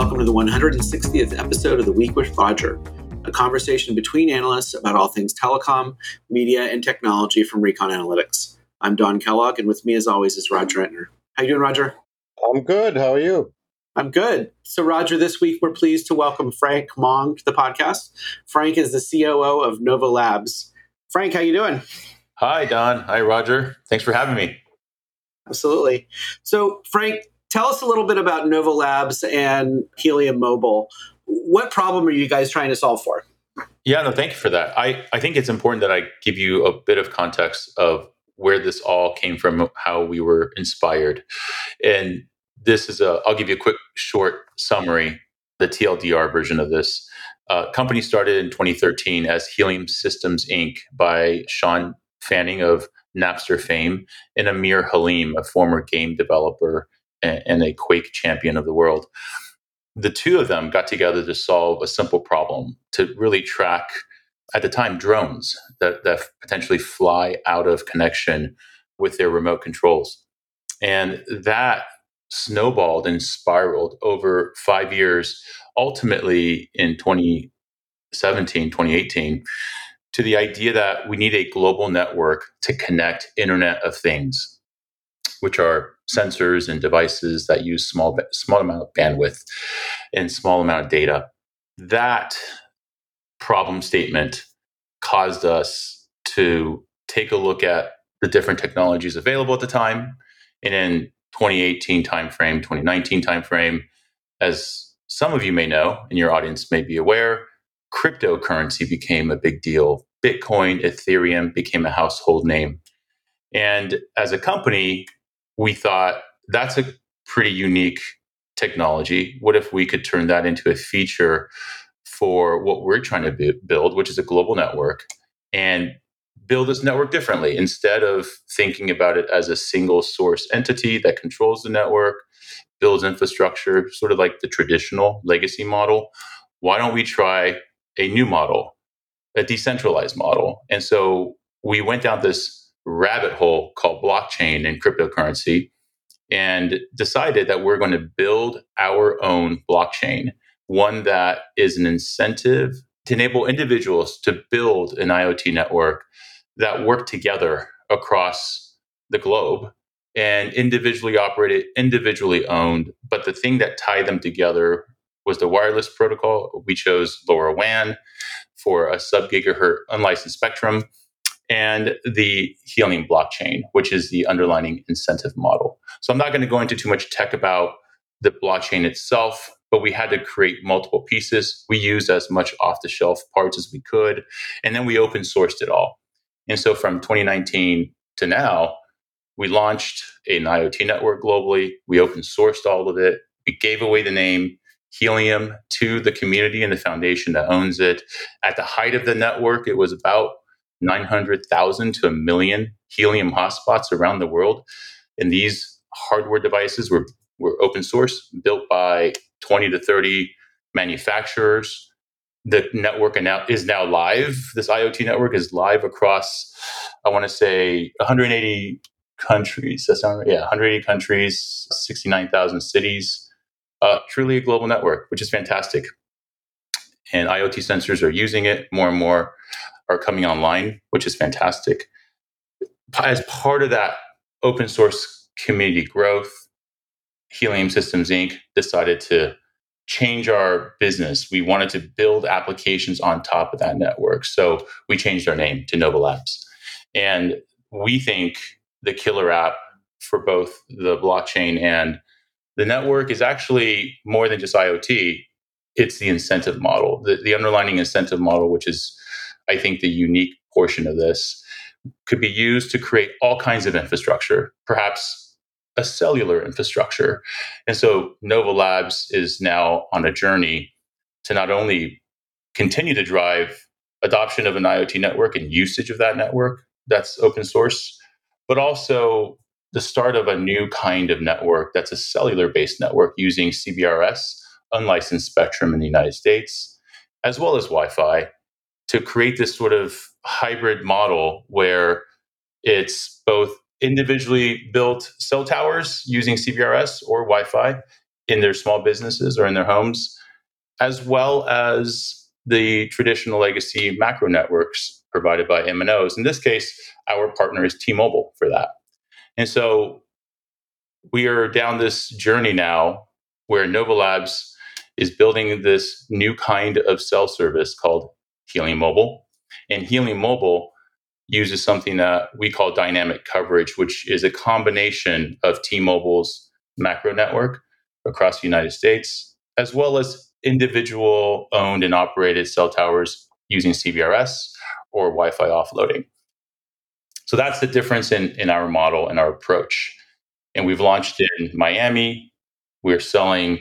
welcome to the 160th episode of The Week with Roger, a conversation between analysts about all things telecom, media, and technology from Recon Analytics. I'm Don Kellogg, and with me, as always, is Roger Entner. How you doing, Roger? I'm good. How are you? I'm good. So, Roger, this week we're pleased to welcome Frank Mong to the podcast. Frank is the COO of Nova Labs. Frank, how you doing? Hi, Don. Hi, Roger. Thanks for having me. Absolutely. So, Frank, tell us a little bit about Nova Labs and Helium Mobile. What problem are you guys trying to solve for? Yeah, no, thank you for that. I, I think it's important that I give you a bit of context of where this all came from, how we were inspired. And this is a, I'll give you a quick, short summary, the TLDR version of this. Uh, company started in 2013 as Helium Systems Inc. by Shawn Fanning of Napster fame and Amir Haleem, a former game developer and, a Quake champion of the world. The two of them got together to solve a simple problem to really track, at the time, drones that, that potentially fly out of connection with their remote controls. And that snowballed and spiraled over five years, ultimately in 2017, 2018, to the idea that we need a global network to connect Internet of Things, which are sensors and devices that use small small amount of bandwidth and small amount of data. That problem statement caused us to take a look at the different technologies available at the time and in 2018 timeframe 2019 timeframe. As some of you may know and your audience may be aware cryptocurrency became a big deal. Bitcoin ethereum became a household name. And as a company we thought that's a pretty unique technology. What if we could turn that into a feature for what we're trying to build, which is a global network, and build this network differently instead of thinking about it as a single source entity that controls the network, builds infrastructure, sort of like the traditional legacy model. Why don't we try a new model, a decentralized model? And so we went down this rabbit hole called blockchain and cryptocurrency and decided that we're going to build our own blockchain, one that is an incentive to enable individuals to build an IoT network that work together across the globe and individually operated, individually owned. But the thing that tied them together was the wireless protocol. We chose LoRaWAN for a sub gigahertz unlicensed spectrum and the Helium blockchain, which is the underlying incentive model. So I'm not going to go into too much tech about the blockchain itself, but we had to create multiple pieces. We used as much off the shelf parts as we could, and then we open sourced it all. And so from 2019 to now, we launched an IoT network globally. We open sourced all of it. We gave away the name Helium to the community and the foundation that owns it. At the height of the network, it was about 900,000 to a million helium hotspots around the world. And these hardware devices were, were open source, built by 20 to 30 manufacturers. The network is now live. This IoT network is live across, I want to say, 180 countries. That's not right. Yeah, 180 countries, 69,000 cities. Uh, truly a global network, which is fantastic. And IoT sensors are using it more and more are coming online, which is fantastic. As part of that open source community growth, Helium Systems Inc. decided to change our business. We wanted to build applications on top of that network. So we changed our name to Nova Labs. And we think the killer app for both the blockchain and the network is actually more than just IoT. It's the incentive model, the, the underlying incentive model, which is I think the unique portion of this could be used to create all kinds of infrastructure, perhaps a cellular infrastructure. And so Nova Labs is now on a journey to not only continue to drive adoption of an IoT network and usage of that network that's open source, but also the start of a new kind of network that's a cellular based network using CBRS, unlicensed spectrum in the United States, as well as Wi Fi to create this sort of hybrid model where it's both individually built cell towers using CBRS or Wi Fi in their small businesses or in their homes, as well as the traditional legacy macro networks provided by MNOs. In this case, our partner is T-Mobile for that. And so we are down this journey now where Nova Labs is building this new kind of cell service called Helium Mobile. And Helium Mobile uses something that we call dynamic coverage, which is a combination of T Mobile's macro network across the United States, as well as individual owned and operated cell towers using CBRS or Wi Fi offloading. So that's the difference in, in our model and our approach. And we've launched in Miami. We're selling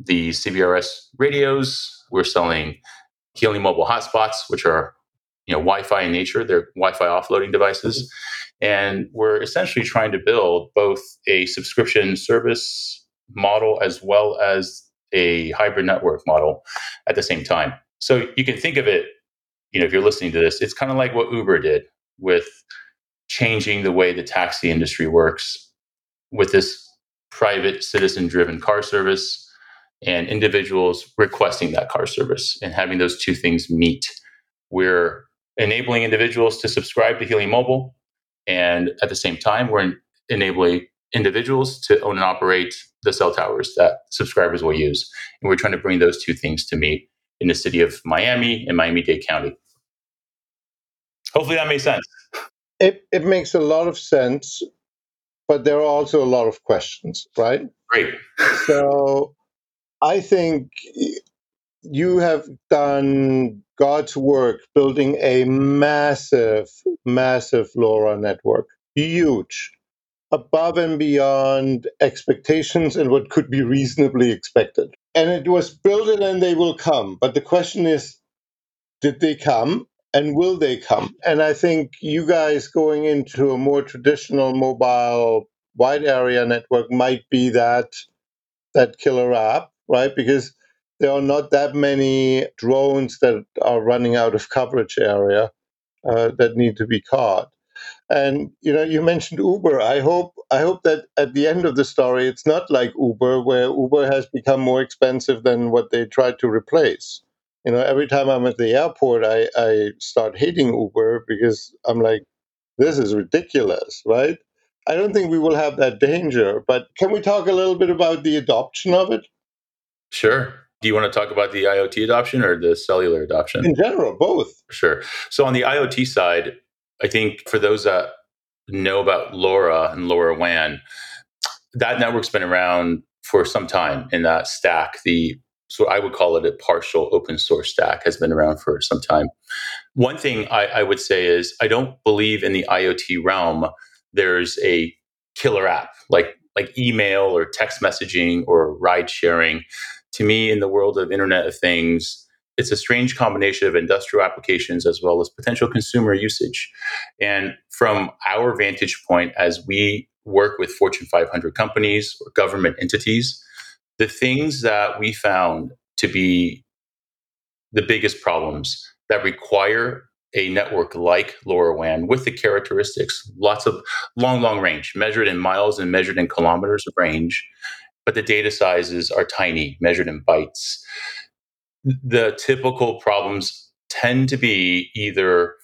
the CBRS radios. We're selling Helium mobile hotspots, which are you know Wi-Fi in nature. They're Wi-Fi offloading devices, mm-hmm. and we're essentially trying to build both a subscription service model as well as a hybrid network model at the same time. So you can think of it, you know, if you're listening to this, it's kind of like what Uber did with changing the way the taxi industry works with this private citizen driven car service and individuals requesting that car service and having those two things meet. We're enabling individuals to subscribe to Helium Mobile. And at the same time, we're enabling individuals to own and operate the cell towers that subscribers will use. And we're trying to bring those two things to meet in the city of Miami and Miami Dade County. Hopefully that makes sense. It, it makes a lot of sense, but there are also a lot of questions, right? Great. So I think you have done God's work building a massive, massive LoRa network. Huge above and beyond expectations and what could be reasonably expected. And it was built and they will come. But the question is, did they come and will they come? And I think you guys going into a more traditional mobile wide area network might be that that killer app, right? Because there are not that many drones that are running out of coverage area uh, that need to be caught. And you know, you mentioned Uber. I hope I hope that at the end of the story, it's not like Uber, where Uber has become more expensive than what they tried to replace. You know, every time I'm at the airport, I, I start hating Uber because I'm like, this is ridiculous, right? I don't think we will have that danger. But can we talk a little bit about the adoption of it? Sure. Do you want to talk about the IoT adoption or the cellular adoption? In general, both. Sure. So on the IoT side, I think for those that know about LoRa and LoRaWAN, that network's been around for some time in that stack. The so I would call it a partial open source stack has been around for some time. One thing I, I would say is I don't believe in the IoT realm there's a killer app like like email or text messaging or ride sharing. To me, in the world of Internet of Things, it's a strange combination of industrial applications as well as potential consumer usage. And from our vantage point, as we work with Fortune 500 companies or government entities, the things that we found to be the biggest problems that require a network like LoRaWAN with the characteristics, lots of long, long range, measured in miles and measured in kilometers of range, but the data sizes are tiny, measured in bytes the typical problems tend to be either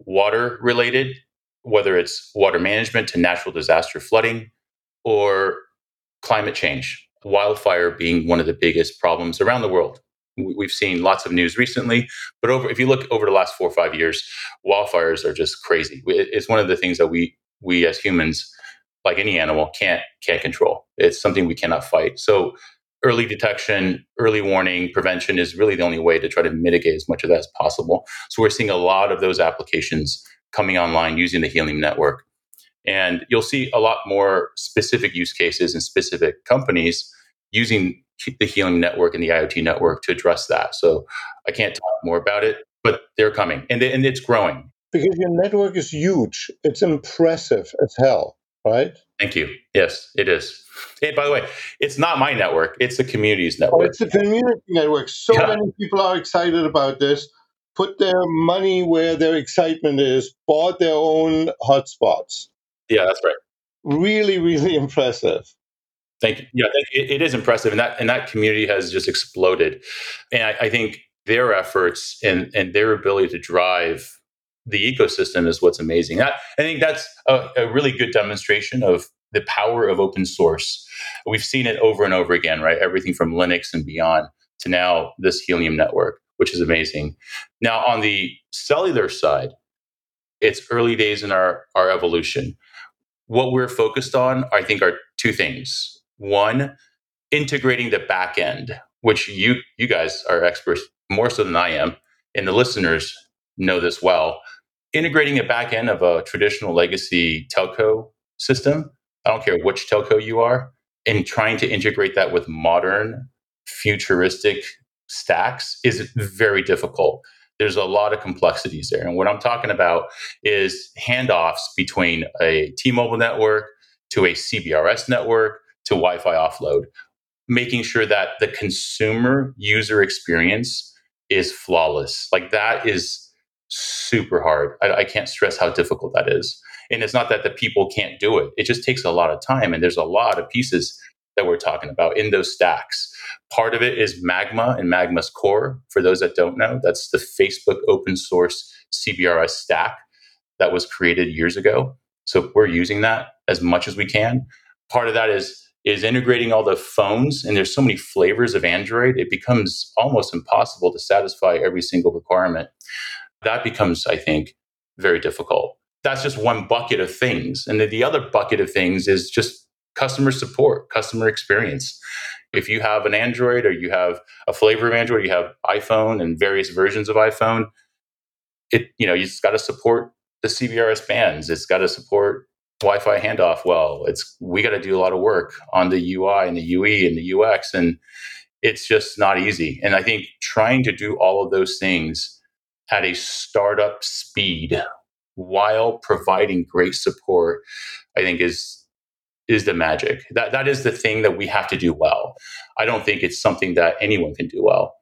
water related, whether it's water management to natural disaster flooding or climate change, wildfire being one of the biggest problems around the world. We've seen lots of news recently, but over if you look over the last four or five years, wildfires are just crazy. It's one of the things that we we as humans, like any animal, can't can't control. It's something we cannot fight. So early detection, early warning, prevention is really the only way to try to mitigate as much of that as possible. So we're seeing a lot of those applications coming online using the Helium network. And you'll see a lot more specific use cases and specific companies using the Helium network and the IoT network to address that. So I can't talk more about it, but they're coming and, and it's growing. Because your network is huge. It's impressive as hell, right? Thank you. Yes, it is. Hey, by the way, it's not my network; it's the community's oh, network. Oh, it's the community network. So yeah. many people are excited about this. Put their money where their excitement is. Bought their own hotspots. Yeah, that's right. Really, really impressive. Thank you. Yeah, thank you. It, it is impressive, and that and that community has just exploded. And I, I think their efforts and and their ability to drive the ecosystem is what's amazing. I, I think that's a, a, really good demonstration of the power of open source. We've seen it over and over again, right? Everything from Linux and beyond to now this Helium network, which is amazing. Now, on the cellular side, it's early days in our, our evolution. What we're focused on, I think, are two things. One, integrating the back end, which you you guys are experts more so than I am, and the listeners know this well. Integrating a back end of a traditional legacy telco system, I don't care which telco you are, and trying to integrate that with modern, futuristic stacks is very difficult there's a lot of complexities there. And what I'm talking about is handoffs between a T Mobile network to a CBRS network to Wi Fi offload, making sure that the consumer user experience is flawless. Like that is super hard. I, I can't stress how difficult that is. And it's not that the people can't do it, it just takes a lot of time. And there's a lot of pieces that we're talking about in those stacks. Part of it is Magma and Magma's core. For those that don't know, that's the Facebook open source CBRS stack that was created years ago. So we're using that as much as we can. Part of that is is integrating all the phones and there's so many flavors of Android, it becomes almost impossible to satisfy every single requirement. That becomes, I think, very difficult. That's just one bucket of things. And then the other bucket of things is just customer support, customer experience. If you have an Android or you have a flavor of Android, you have iPhone and various versions of iPhone, it you know, you just got to support the CBRS bands. It's got to support Wi-Fi handoff well. It's we got to do a lot of work on the UI and the UE and the UX and it's just not easy. And I think trying to do all of those things at a startup speed while providing great support, I think is is the magic. That that is the thing that we have to do well. I don't think it's something that anyone can do well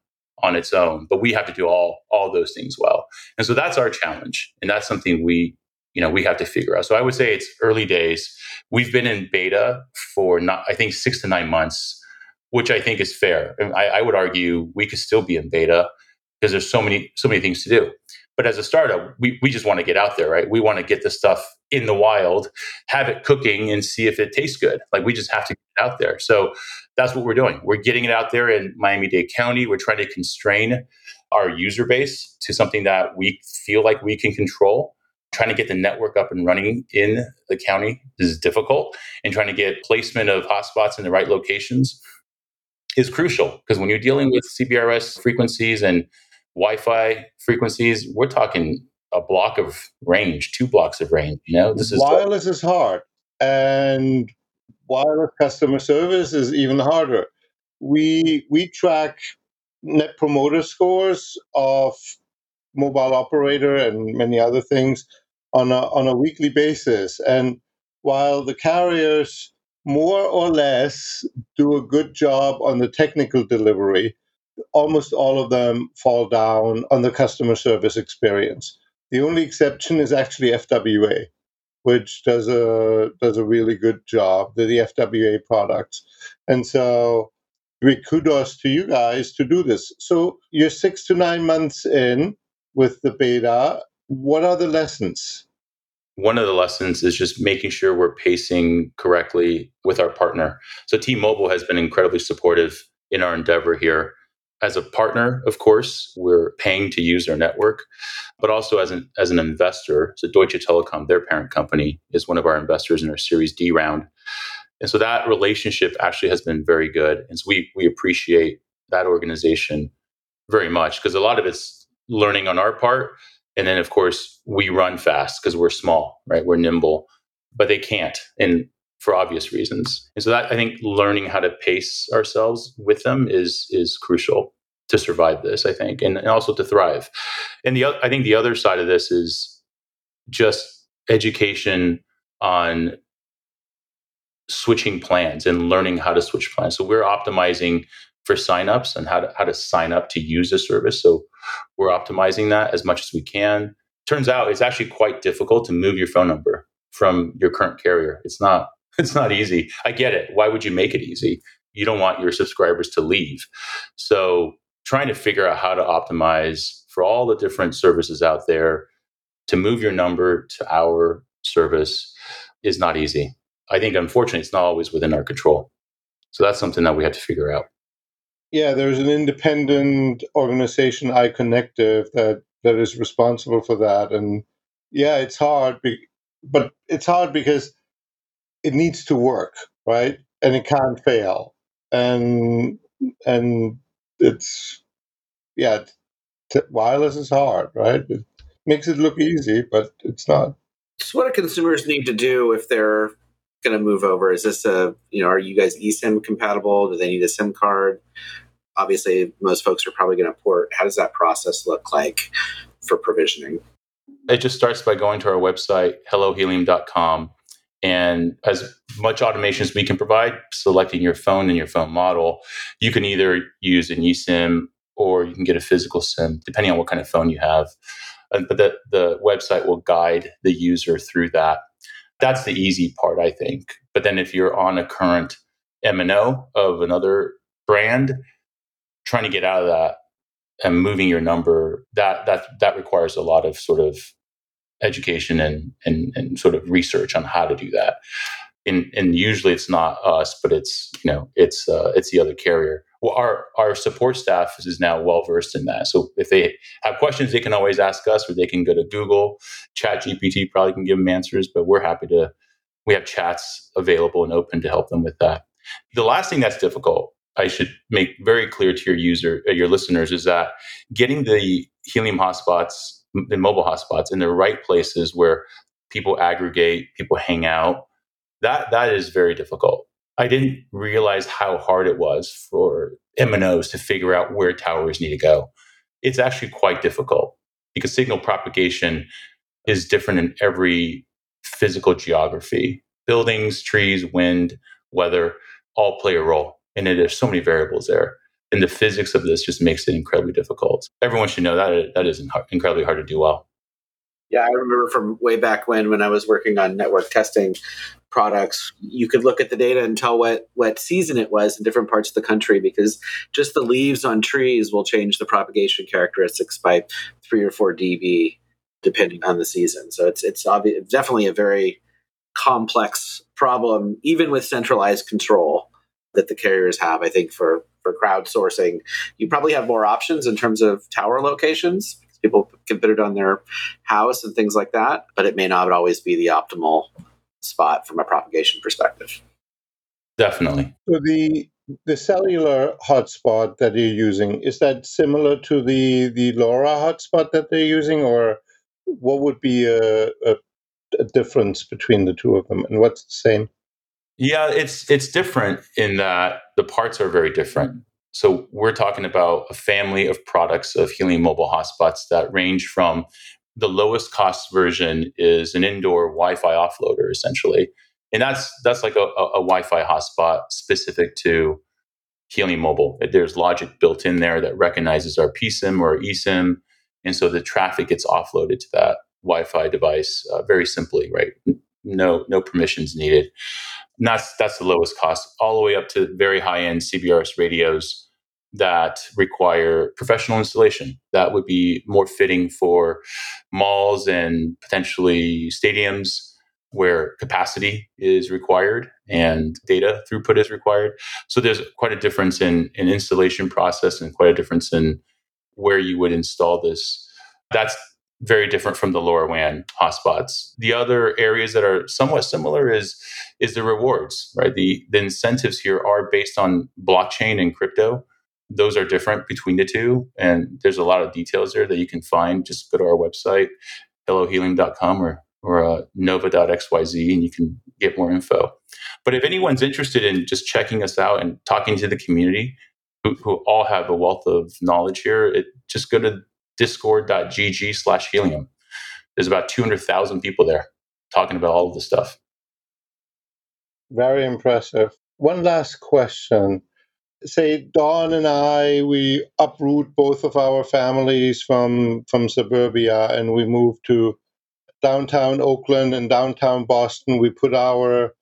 on its own, but we have to do all all those things well. And so that's our challenge, and that's something we you know we have to figure out. So I would say it's early days. We've been in beta for not I think six to nine months, which I think is fair. I, I would argue we could still be in beta because there's so many so many things to do. But as a startup, we, we just want to get out there, right? We want to get the stuff in the wild, have it cooking, and see if it tastes good. Like we just have to get out there. So that's what we're doing. We're getting it out there in Miami Dade County. We're trying to constrain our user base to something that we feel like we can control. Trying to get the network up and running in the county is difficult, and trying to get placement of hotspots in the right locations is crucial because when you're dealing with CBRS frequencies and Wi-Fi frequencies, we're talking a block of range, two blocks of range. You know, this is wireless is hard, and wireless customer service is even harder. We we track net promoter scores of mobile operator and many other things on a on a weekly basis, and while the carriers more or less do a good job on the technical delivery almost all of them fall down on the customer service experience. The only exception is actually FWA, which does a does a really good job. The, the FWA products, and so big kudos to you guys to do this. So you're six to nine months in with the beta. What are the lessons? One of the lessons is just making sure we're pacing correctly with our partner. So T-Mobile has been incredibly supportive in our endeavor here as a partner, of course, we're paying to use their network, but also as an as an investor. So Deutsche Telekom, their parent company, is one of our investors in our Series D round. And so that relationship actually has been very good. And so we we appreciate that organization very much because a lot of it's learning on our part. And then of course we run fast because we're small, right? We're nimble, but they can't. And for obvious reasons. And so that I think learning how to pace ourselves with them is is crucial to survive this, I think, and, and also to thrive. And the I think the other side of this is just education on switching plans and learning how to switch plans. So we're optimizing for signups and how to how to sign up to use a service. So we're optimizing that as much as we can. Turns out it's actually quite difficult to move your phone number from your current carrier. It's not It's not easy. I get it. Why would you make it easy? You don't want your subscribers to leave. So, trying to figure out how to optimize for all the different services out there to move your number to our service is not easy. I think, unfortunately, it's not always within our control. So, that's something that we have to figure out. Yeah, there's an independent organization, iconectiv, that that is responsible for that, and yeah, it's hard, but it's hard because it needs to work, right? And it can't fail, and and it's yeah, t- wireless is hard, right? It makes it look easy, but it's not. So, what do consumers need to do if they're going to move over? Is this a you know, are you guys eSIM compatible? Do they need a SIM card? Obviously, most folks are probably going to port. How does that process look like for provisioning? It just starts by going to our website, hellohelium.com, and as much automation as we can provide, selecting your phone and your phone model, you can either use an eSIM or you can get a physical SIM, depending on what kind of phone you have. Uh, but the, the website will guide the user through that. That's the easy part, I think. But then if you're on a current MNO of another brand, trying to get out of that and moving your number that that that requires a lot of sort of education and and, and sort of research on how to do that. And and usually it's not us but it's you know it's uh, it's the other carrier. Well our our support staff is now well versed in that. So if they have questions they can always ask us or they can go to google. Chat gpt probably can give them answers but we're happy to we have chats available and open to help them with that. The last thing that's difficult I should make very clear to your user, uh, your listeners, is that getting the helium hotspots, the mobile hotspots, in the right places where people aggregate, people hang out, that that is very difficult. I didn't realize how hard it was for MNOs to figure out where towers need to go. It's actually quite difficult because signal propagation is different in every physical geography. Buildings, trees, wind, weather all play a role and there's so many variables there and the physics of this just makes it incredibly difficult everyone should know that that is incredibly hard to do well yeah i remember from way back when when i was working on network testing products you could look at the data and tell what what season it was in different parts of the country because just the leaves on trees will change the propagation characteristics by 3 or 4 dB depending on the season so it's it's obvious, definitely a very complex problem even with centralized control that the carriers have. I think for for crowdsourcing, you probably have more options in terms of tower locations. People can put it on their house and things like that, but it may not always be the optimal spot from a propagation perspective. Definitely. So the the cellular hotspot that you're using is that similar to the the LoRa hotspot that they're using, or what would be a, a, a difference between the two of them, and what's the same? Yeah, it's it's different in that the parts are very different. So we're talking about a family of products of Helium mobile hotspots that range from the lowest cost version is an indoor Wi-Fi offloader essentially, and that's that's like a, a, a Wi-Fi hotspot specific to Helium Mobile. There's logic built in there that recognizes our PSIM or eSIM, and so the traffic gets offloaded to that Wi-Fi device uh, very simply, right? No no permissions needed. And that's that's the lowest cost, all the way up to very high end CBRS radios that require professional installation. That would be more fitting for malls and potentially stadiums where capacity is required and data throughput is required. So there's quite a difference in, in installation process and quite a difference in where you would install this. That's very different from the LoRaWAN hotspots. The other areas that are somewhat similar is is the rewards, right? The the incentives here are based on blockchain and crypto. Those are different between the two, and there's a lot of details there that you can find. Just go to our website, hellohelium.com or or uh, nova.xyz, and you can get more info. But if anyone's interested in just checking us out and talking to the community, who, who all have a wealth of knowledge here, it, just go to discord.gg slash helium. There's about 200,000 people there talking about all of this stuff. Very impressive. One last question. Say Don and I, we uproot both of our families from from suburbia and we move to downtown Oakland and downtown Boston. We put our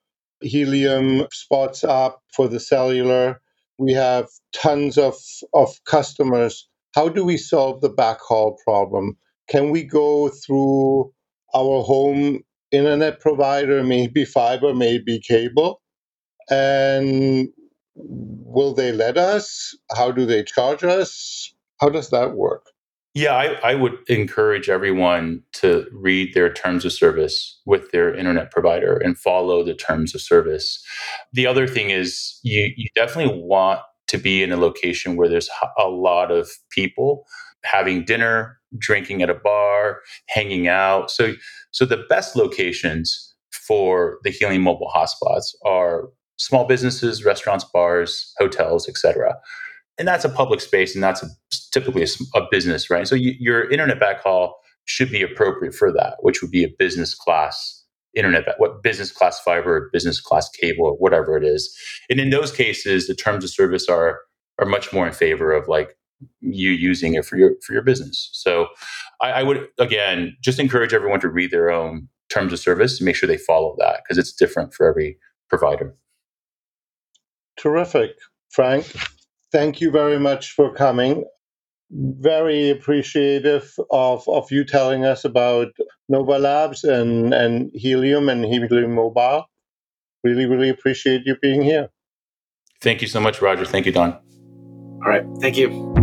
Helium spots up for the cellular. We have tons of, of customers. How do we solve the backhaul problem? Can we go through our home internet provider, maybe fiber, maybe cable? And will they let us? How do they charge us? How does that work? Yeah, I, I, would encourage everyone to read their terms of service with their internet provider and follow the terms of service. The other thing is, you, you definitely want to be in a location where there's a lot of people having dinner, drinking at a bar, hanging out. So, so the best locations for the Helium Mobile hotspots are small businesses, restaurants, bars, hotels, etc. And that's a public space, and that's a, typically a, a, business, right? So you, your internet backhaul should be appropriate for that, which would be a business class internet, what business class fiber, business class cable, or whatever it is. And in those cases, the terms of service are are much more in favor of like you using it for your for your business. So I, I would again just encourage everyone to read their own terms of service and make sure they follow that because it's different for every provider. Terrific, Frank. Thank you very much for coming. Very appreciative of, of you telling us about Nova Labs and, and Helium and Helium Mobile. Really, really appreciate you being here. Thank you so much, Roger. Thank you, Don. All right. Thank you.